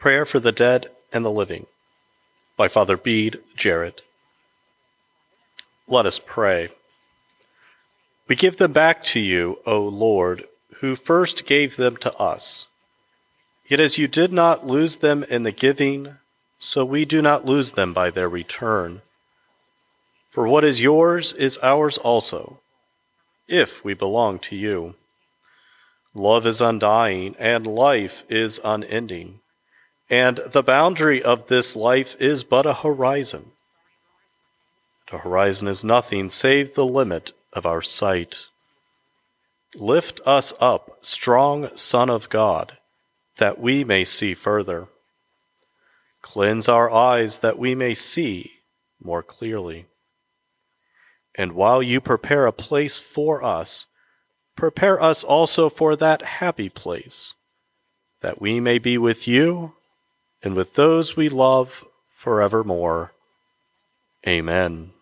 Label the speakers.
Speaker 1: Prayer for the Dead and the Living by Father Bede Jarrett. Let us pray. We give them back to you, O Lord, who first gave them to us. Yet as you did not lose them in the giving, so we do not lose them by their return. For what is yours is ours also, if we belong to you. Love is undying, and life is unending and the boundary of this life is but a horizon. The horizon is nothing save the limit of our sight. Lift us up, strong Son of God, that we may see further. Cleanse our eyes that we may see more clearly. And while you prepare a place for us, prepare us also for that happy place, that we may be with you and with those we love forevermore. Amen.